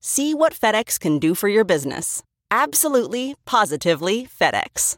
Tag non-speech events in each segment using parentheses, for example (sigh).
See what FedEx can do for your business. Absolutely, positively FedEx.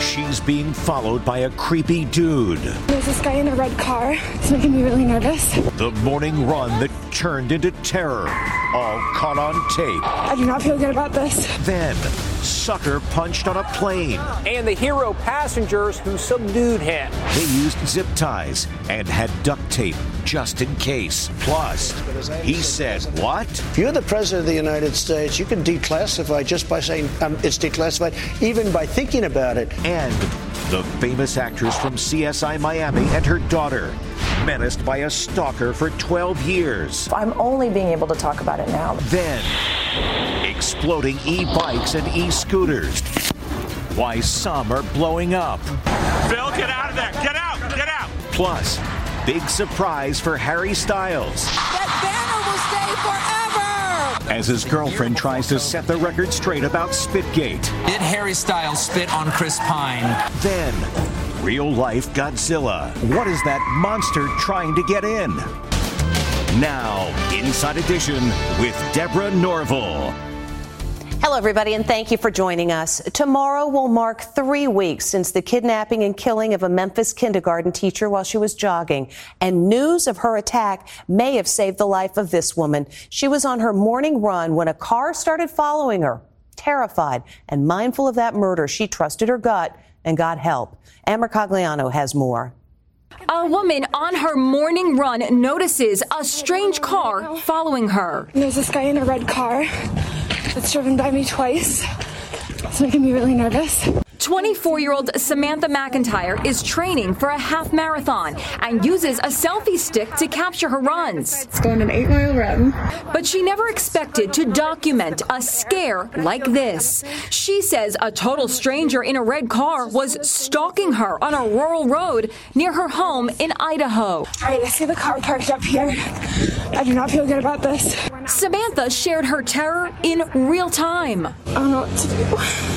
She's being followed by a creepy dude. There's this guy in a red car. It's making me really nervous. The morning run that turned into terror. All caught on tape. I do not feel good about this. Then, sucker punched on a plane. And the hero passengers who subdued him. They used zip ties and had duct tape just in case. Plus, he said, What? If you're the president of the United States, you can declassify just by saying um, it's declassified, even by thinking about it. And the famous actress from CSI Miami and her daughter, menaced by a stalker for 12 years. I'm only being able to talk about it now. Then, exploding e bikes and e scooters. Why some are blowing up. Phil, get out of there! Get out! Get out! Plus, big surprise for Harry Styles. That banner will stay forever! As his girlfriend tries to set the record straight about Spitgate. Did Harry Styles spit on Chris Pine? Then, real life Godzilla. What is that monster trying to get in? Now, Inside Edition with Deborah Norville. Hello, everybody, and thank you for joining us. Tomorrow will mark three weeks since the kidnapping and killing of a Memphis kindergarten teacher while she was jogging. And news of her attack may have saved the life of this woman. She was on her morning run when a car started following her. Terrified and mindful of that murder, she trusted her gut and got help. Ann Mercogliano has more. A woman on her morning run notices a strange car following her. There's this guy in a red car that's driven by me twice. It's making me really nervous. 24 year old Samantha McIntyre is training for a half marathon and uses a selfie stick to capture her runs. It's going an eight mile run. But she never expected to document a scare like this. She says a total stranger in a red car was stalking her on a rural road near her home in Idaho. All right, I see the car parked up here. I do not feel good about this. Samantha shared her terror in real time. I don't know what to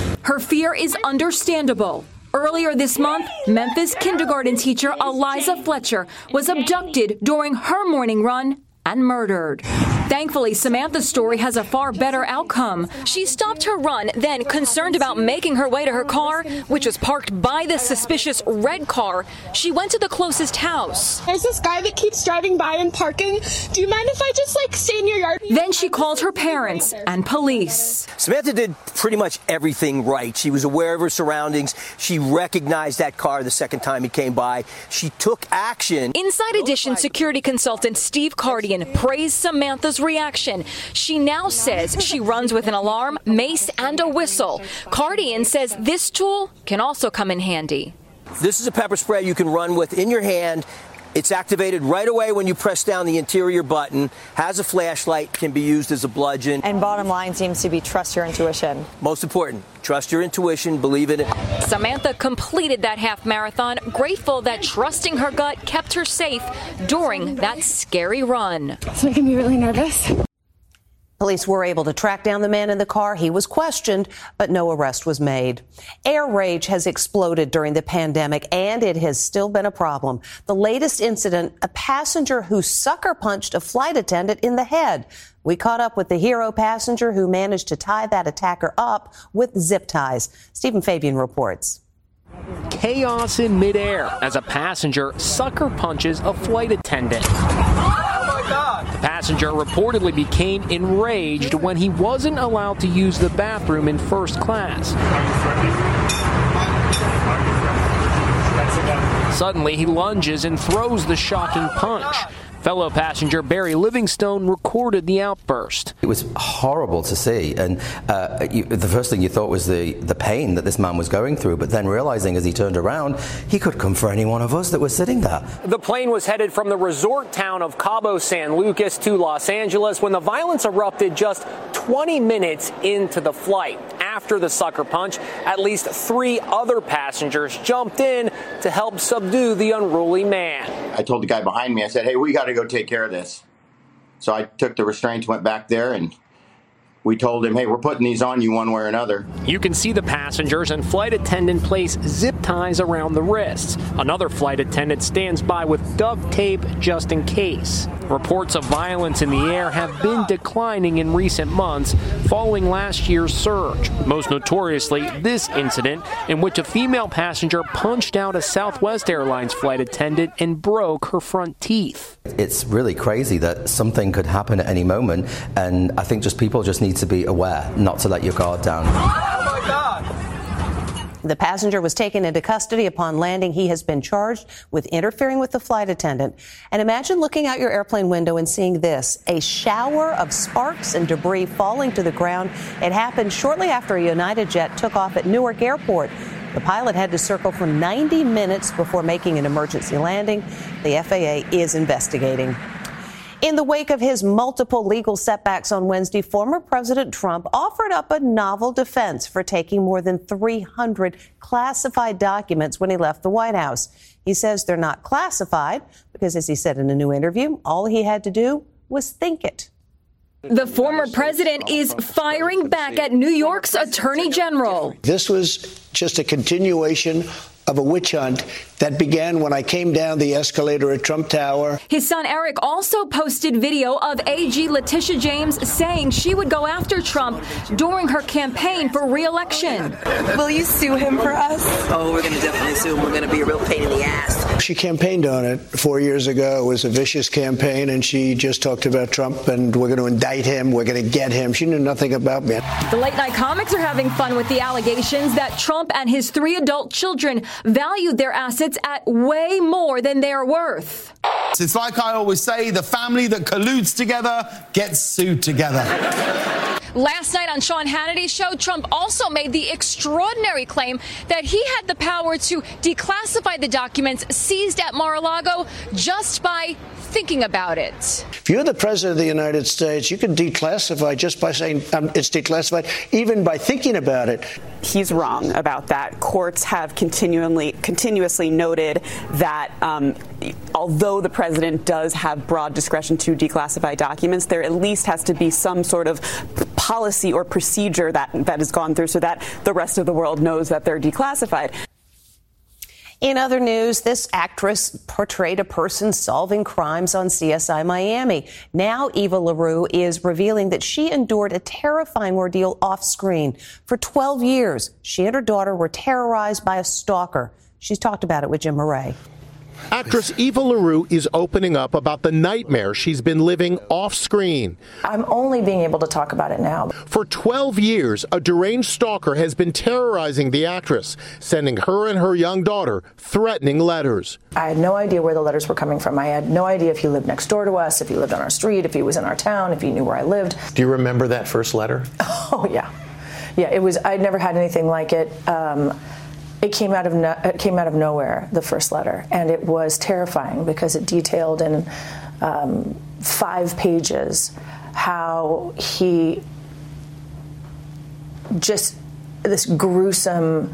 do. Her fear is understandable. Earlier this month, Memphis kindergarten teacher Eliza Fletcher was abducted during her morning run and murdered. Thankfully, Samantha's story has a far better outcome. She stopped her run, then, concerned about making her way to her car, which was parked by the suspicious red car, she went to the closest house. There's this guy that keeps driving by and parking. Do you mind if I just like stay in your yard? Then she called her parents and police. Samantha did pretty much everything right. She was aware of her surroundings. She recognized that car the second time he came by. She took action. Inside Edition security consultant Steve Kardian praised Samantha's reaction. She now says she runs with an alarm, mace, and a whistle. Kardian says this tool can also come in handy. This is a pepper spray you can run with in your hand. It's activated right away when you press down the interior button, has a flashlight, can be used as a bludgeon. And bottom line seems to be trust your intuition. Most important, trust your intuition, believe in it. Samantha completed that half marathon, grateful that trusting her gut kept her safe during that scary run. It's making me really nervous. Police were able to track down the man in the car. He was questioned, but no arrest was made. Air rage has exploded during the pandemic, and it has still been a problem. The latest incident a passenger who sucker punched a flight attendant in the head. We caught up with the hero passenger who managed to tie that attacker up with zip ties. Stephen Fabian reports. Chaos in midair as a passenger sucker punches a flight attendant. The passenger reportedly became enraged when he wasn't allowed to use the bathroom in first class. Suddenly, he lunges and throws the shocking punch. Fellow passenger Barry Livingstone recorded the outburst. It was horrible to see, and uh, you, the first thing you thought was the, the pain that this man was going through, but then realizing as he turned around, he could come for any one of us that was sitting there. The plane was headed from the resort town of Cabo San Lucas to Los Angeles when the violence erupted just 20 minutes into the flight. After the sucker punch, at least three other passengers jumped in to help subdue the unruly man. I told the guy behind me, I said, hey, we got to go take care of this. So I took the restraints, went back there, and we told him, hey, we're putting these on you one way or another. You can see the passengers and flight attendant place zip ties around the wrists. Another flight attendant stands by with duct tape just in case. Reports of violence in the air have been declining in recent months following last year's surge. Most notoriously, this incident in which a female passenger punched out a Southwest Airlines flight attendant and broke her front teeth. It's really crazy that something could happen at any moment, and I think just people just need to be aware not to let your guard down. The passenger was taken into custody upon landing. He has been charged with interfering with the flight attendant. And imagine looking out your airplane window and seeing this a shower of sparks and debris falling to the ground. It happened shortly after a United jet took off at Newark Airport. The pilot had to circle for 90 minutes before making an emergency landing. The FAA is investigating. In the wake of his multiple legal setbacks on Wednesday, former President Trump offered up a novel defense for taking more than 300 classified documents when he left the White House. He says they're not classified because, as he said in a new interview, all he had to do was think it. The former president is firing back at New York's attorney general. This was just a continuation of a witch hunt that began when I came down the escalator at Trump Tower. His son Eric also posted video of AG Letitia James saying she would go after Trump during her campaign for re-election. Will you sue him for us? Oh, we're going to definitely sue him. We're going to be a real pain in the ass. She campaigned on it four years ago. It was a vicious campaign, and she just talked about Trump and we're going to indict him. We're going to get him. She knew nothing about me. The late night comics are having fun with the allegations that Trump and his three adult children valued their assets at way more than they're worth. It's like I always say the family that colludes together gets sued together. Last night on Sean Hannity's show, Trump also made the extraordinary claim that he had the power to declassify the documents seized at Mar-a-Lago just by thinking about it. If you're the president of the United States, you can declassify just by saying um, it's declassified, even by thinking about it. He's wrong about that. Courts have continually, continuously noted that um, although the president does have broad discretion to declassify documents, there at least has to be some sort of policy or procedure that that has gone through so that the rest of the world knows that they're declassified. In other news, this actress portrayed a person solving crimes on CSI Miami. Now Eva LaRue is revealing that she endured a terrifying ordeal off screen. For 12 years, she and her daughter were terrorized by a stalker. She's talked about it with Jim Moret. Actress Eva LaRue is opening up about the nightmare she's been living off screen. I'm only being able to talk about it now. For 12 years, a deranged stalker has been terrorizing the actress, sending her and her young daughter threatening letters. I had no idea where the letters were coming from. I had no idea if he lived next door to us, if he lived on our street, if he was in our town, if he knew where I lived. Do you remember that first letter? (laughs) Oh, yeah. Yeah, it was, I'd never had anything like it. Um, it came out of no, it came out of nowhere the first letter and it was terrifying because it detailed in um, five pages how he just this gruesome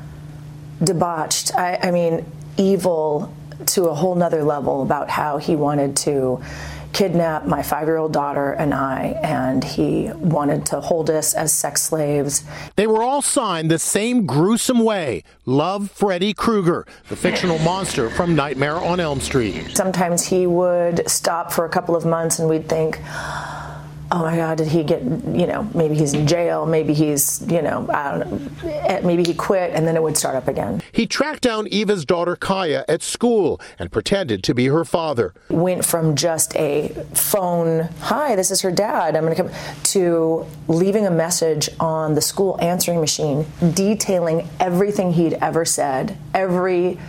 debauched I, I mean evil to a whole nother level about how he wanted to kidnap my five year old daughter and I, and he wanted to hold us as sex slaves. They were all signed the same gruesome way Love Freddy Krueger, the fictional monster from Nightmare on Elm Street. Sometimes he would stop for a couple of months and we'd think, oh my God, did he get, you know, maybe he's in jail, maybe he's, you know, I don't know, eh, maybe he quit, and then it would start up again. He tracked down Eva's daughter Kaya at school and pretended to be her father. Went from just a phone, hi, this is her dad, I'm going to come, to leaving a message on the school answering machine detailing everything he'd ever said, every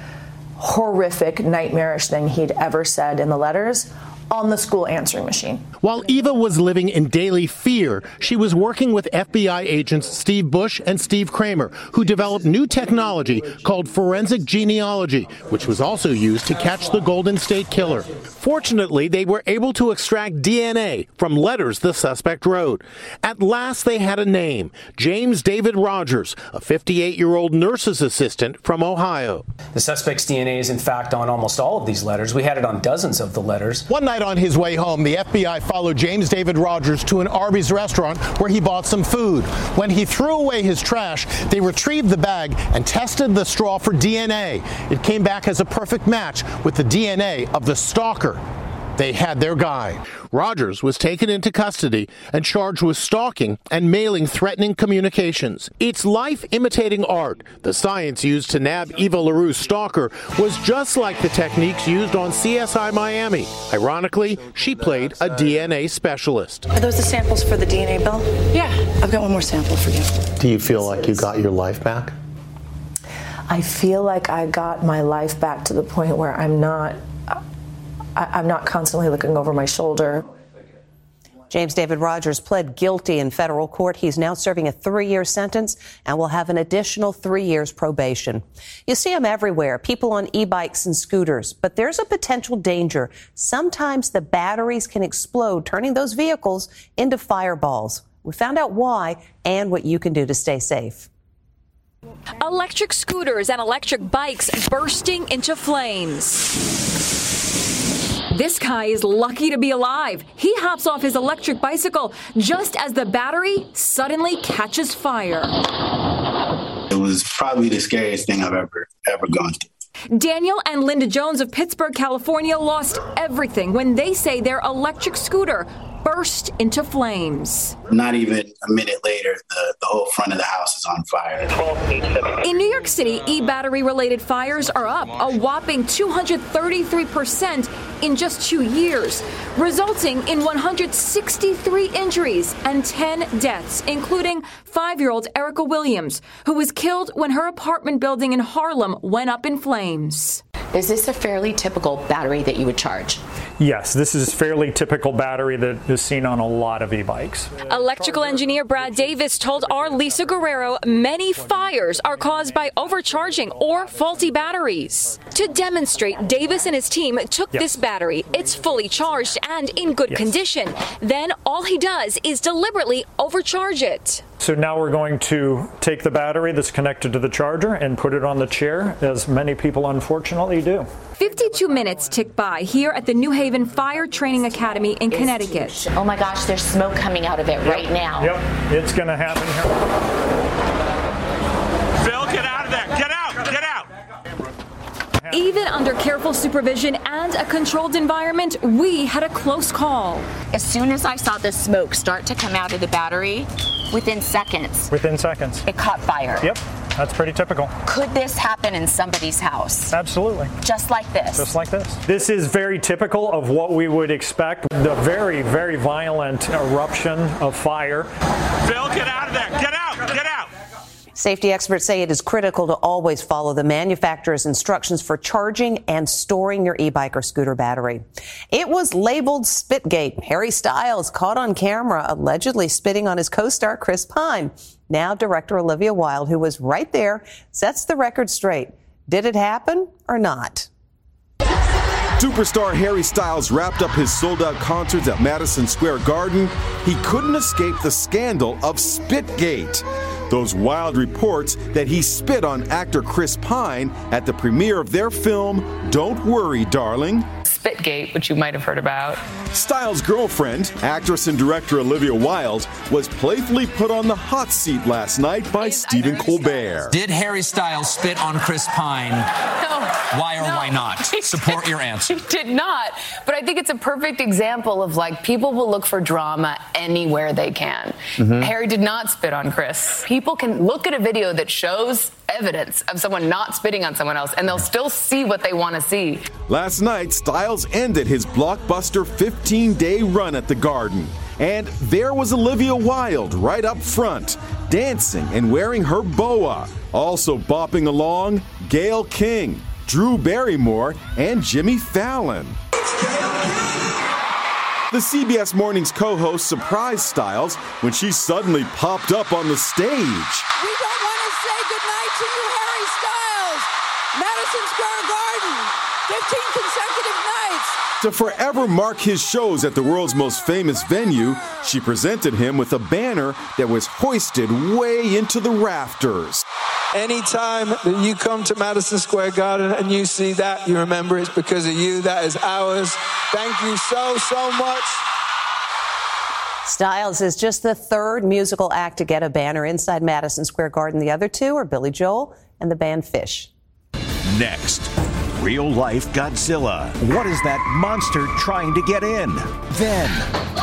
horrific, nightmarish thing he'd ever said in the letters on the school answering machine. While Eva was living in daily fear, she was working with FBI agents Steve Bush and Steve Kramer, who developed new technology called forensic genealogy, which was also used to catch the Golden State Killer. Fortunately, they were able to extract DNA from letters the suspect wrote. At last, they had a name James David Rogers, a 58 year old nurse's assistant from Ohio. The suspect's DNA is, in fact, on almost all of these letters. We had it on dozens of the letters. One night on his way home, the FBI followed James David Rogers to an Arby's restaurant where he bought some food. When he threw away his trash, they retrieved the bag and tested the straw for DNA. It came back as a perfect match with the DNA of the stalker. They had their guy. Rogers was taken into custody and charged with stalking and mailing threatening communications. It's life imitating art. The science used to nab Eva LaRue's stalker was just like the techniques used on CSI Miami. Ironically, she played a DNA specialist. Are those the samples for the DNA, Bill? Yeah. I've got one more sample for you. Do you feel like you got your life back? I feel like I got my life back to the point where I'm not I, am not constantly looking over my shoulder. James David Rogers pled guilty in federal court. He's now serving a three year sentence and will have an additional three years probation. You see them everywhere, people on e bikes and scooters, but there's a potential danger. Sometimes the batteries can explode, turning those vehicles into fireballs. We found out why and what you can do to stay safe. Electric scooters and electric bikes bursting into flames. This guy is lucky to be alive. He hops off his electric bicycle just as the battery suddenly catches fire. It was probably the scariest thing I've ever ever gone through. Daniel and Linda Jones of Pittsburg, California lost everything when they say their electric scooter burst into flames. Not even a minute later, the, the whole front of the house is on fire. In New York City, e battery related fires are up a whopping 233% in just two years, resulting in 163 injuries and 10 deaths, including five year old Erica Williams, who was killed when her apartment building in Harlem went up in flames. Is this a fairly typical battery that you would charge? Yes, this is fairly typical battery that is seen on a lot of e-bikes. Electrical engineer Brad Davis told our Lisa Guerrero many fires are caused by overcharging or faulty batteries. To demonstrate, Davis and his team took yes. this battery. It's fully charged and in good yes. condition. Then all he does is deliberately overcharge it. So now we're going to take the battery that's connected to the charger and put it on the chair, as many people unfortunately do. 52 minutes tick by here at the New Haven Fire Training Academy in Connecticut. Oh my gosh, there's smoke coming out of it yep. right now. Yep, it's going to happen here. Phil, get out of there. Get out. Get out. Even under careful supervision and a controlled environment, we had a close call. As soon as I saw the smoke start to come out of the battery, within seconds. Within seconds. It caught fire. Yep. That's pretty typical. Could this happen in somebody's house? Absolutely. Just like this. Just like this. This is very typical of what we would expect the very, very violent eruption of fire. Phil, get out of there. Get out. Get out. Safety experts say it is critical to always follow the manufacturer's instructions for charging and storing your e-bike or scooter battery. It was labeled Spitgate. Harry Styles caught on camera allegedly spitting on his co-star Chris Pine. Now director Olivia Wilde, who was right there, sets the record straight. Did it happen or not? Superstar Harry Styles wrapped up his sold out concerts at Madison Square Garden. He couldn't escape the scandal of Spitgate. Those wild reports that he spit on actor Chris Pine at the premiere of their film, Don't Worry, Darling. Spitgate, which you might have heard about. Styles' girlfriend, actress and director Olivia Wilde, was playfully put on the hot seat last night by Stephen Colbert. Did Harry Styles spit on Chris Pine? No. Why or No. why not? (laughs) Support your answer. He did not. But I think it's a perfect example of like people will look for drama anywhere they can. Mhm. Harry did not spit on Chris. People can look at a video that shows evidence of someone not spitting on someone else and they'll still see what they want to see. Last night, Styles ended his blockbuster 15 day run at the Garden. And there was Olivia Wilde right up front, dancing and wearing her boa. Also bopping along, Gayle King, Drew Barrymore, and Jimmy Fallon. The CBS Mornings co host surprised Styles when she suddenly popped up on the stage. We don't want to say goodnight to you, Harry Styles. Madison Square Garden, 15 consecutive nights. To forever mark his shows at the world's most famous venue, she presented him with a banner that was hoisted way into the rafters. Anytime that you come to Madison Square Garden and you see that, you remember it's because of you. That is ours. Thank you so, so much. Styles is just the third musical act to get a banner inside Madison Square Garden. The other two are Billy Joel and the band Phish. Next, real life Godzilla. What is that monster trying to get in? Then,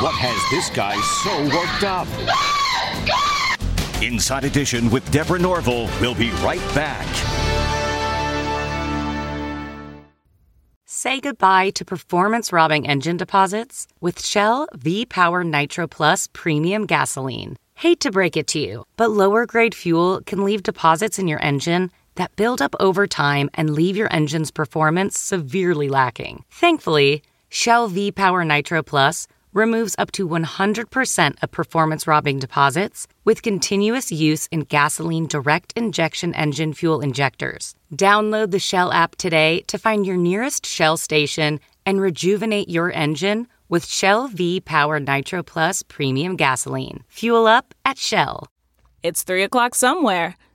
what has this guy so worked up? Inside Edition with Deborah Norville. We'll be right back. Say goodbye to performance robbing engine deposits with Shell V Power Nitro Plus Premium Gasoline. Hate to break it to you, but lower grade fuel can leave deposits in your engine that build up over time and leave your engine's performance severely lacking. Thankfully, Shell V Power Nitro Plus removes up to 100% of performance robbing deposits with continuous use in gasoline direct injection engine fuel injectors. Download the Shell app today to find your nearest Shell station and rejuvenate your engine with Shell V Power Nitro Plus Premium Gasoline. Fuel up at Shell. It's 3 o'clock somewhere.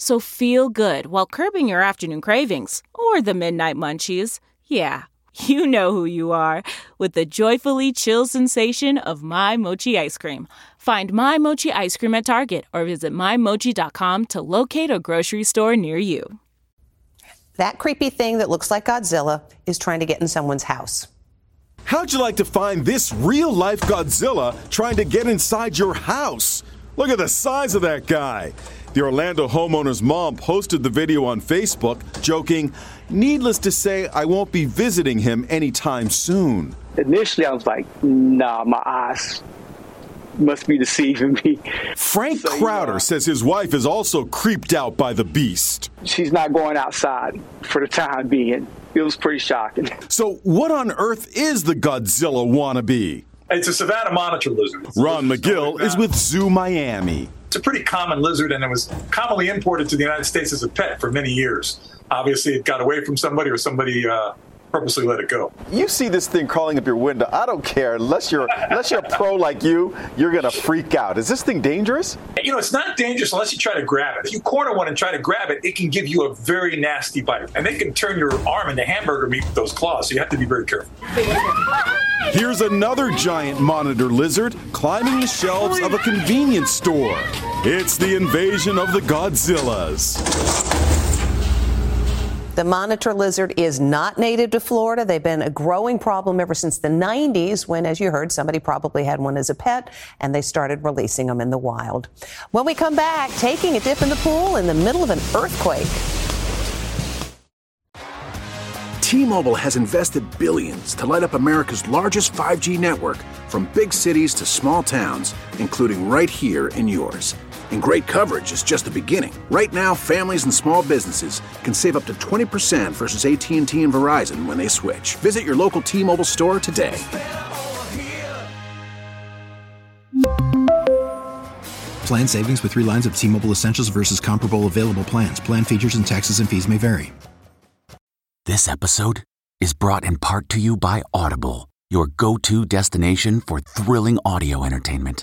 So feel good while curbing your afternoon cravings or the midnight munchies. Yeah, (laughs) you know who you are with the joyfully chill sensation of My Mochi ice cream. Find My Mochi ice cream at Target or visit MyMochi.com to locate a grocery store near you. That creepy thing that looks like Godzilla is trying to get in someone's house. How'd you like to find this real life Godzilla trying to get inside your house? Look at the size of that guy. The Orlando homeowner's mom posted the video on Facebook, joking, Needless to say, I won't be visiting him anytime soon. Initially, I was like, nah, my eyes must be deceiving me. Frank Crowder says his wife is also creeped out by the beast. She's not going outside for the time being. It was pretty shocking. So, what on earth is the Godzilla wannabe? It's a Savannah monitor lizard. Ron McGill is with Zoo Miami. It's a pretty common lizard, and it was commonly imported to the United States as a pet for many years. Obviously, it got away from somebody, or somebody uh, purposely let it go. You see this thing crawling up your window. I don't care unless you're unless you're a pro like you, you're gonna freak out. Is this thing dangerous? You know, it's not dangerous unless you try to grab it. If you corner one and try to grab it, it can give you a very nasty bite, and they can turn your arm into hamburger meat with those claws. So you have to be very careful. Here's another giant monitor lizard climbing the shelves of a convenience store. It's the invasion of the Godzillas. The monitor lizard is not native to Florida. They've been a growing problem ever since the 90s when, as you heard, somebody probably had one as a pet and they started releasing them in the wild. When we come back, taking a dip in the pool in the middle of an earthquake. T-Mobile has invested billions to light up America's largest 5G network from big cities to small towns, including right here in yours. And great coverage is just the beginning. Right now, families and small businesses can save up to 20% versus AT&T and Verizon when they switch. Visit your local T-Mobile store today. Plan savings with 3 lines of T-Mobile Essentials versus comparable available plans. Plan features and taxes and fees may vary. This episode is brought in part to you by Audible, your go-to destination for thrilling audio entertainment.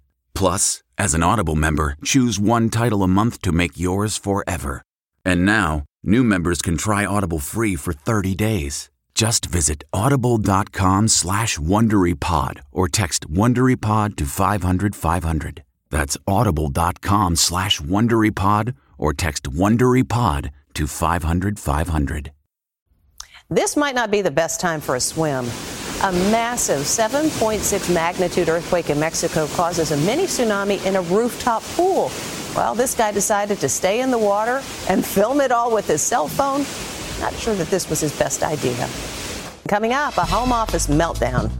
Plus, as an Audible member, choose one title a month to make yours forever. And now, new members can try Audible free for 30 days. Just visit audible.com slash WonderyPod or text WonderyPod to 500 500. That's audible.com slash WonderyPod or text WonderyPod to 500 500. This might not be the best time for a swim. A massive 7.6 magnitude earthquake in Mexico causes a mini tsunami in a rooftop pool. Well, this guy decided to stay in the water and film it all with his cell phone. Not sure that this was his best idea. Coming up, a home office meltdown.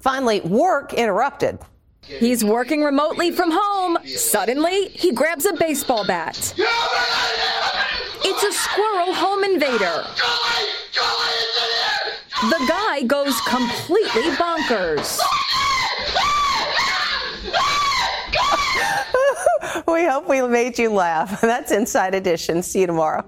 Finally, work interrupted. He's working remotely from home. Suddenly, he grabs a baseball bat. It's a squirrel home invader. The guy goes completely bonkers. (laughs) we hope we made you laugh. (laughs) That's Inside Edition. See you tomorrow.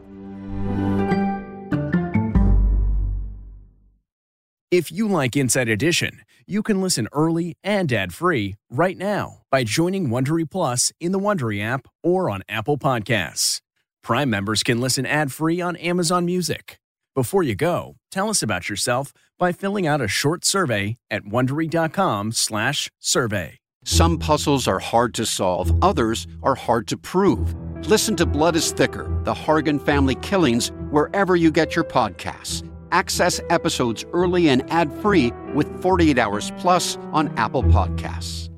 If you like Inside Edition, you can listen early and ad-free right now by joining Wondery Plus in the Wondery app or on Apple Podcasts. Prime members can listen ad-free on Amazon Music. Before you go, tell us about yourself by filling out a short survey at wondery.com/survey. Some puzzles are hard to solve, others are hard to prove. Listen to Blood is Thicker: The Hargan Family Killings wherever you get your podcasts. Access episodes early and ad-free with 48 hours plus on Apple Podcasts.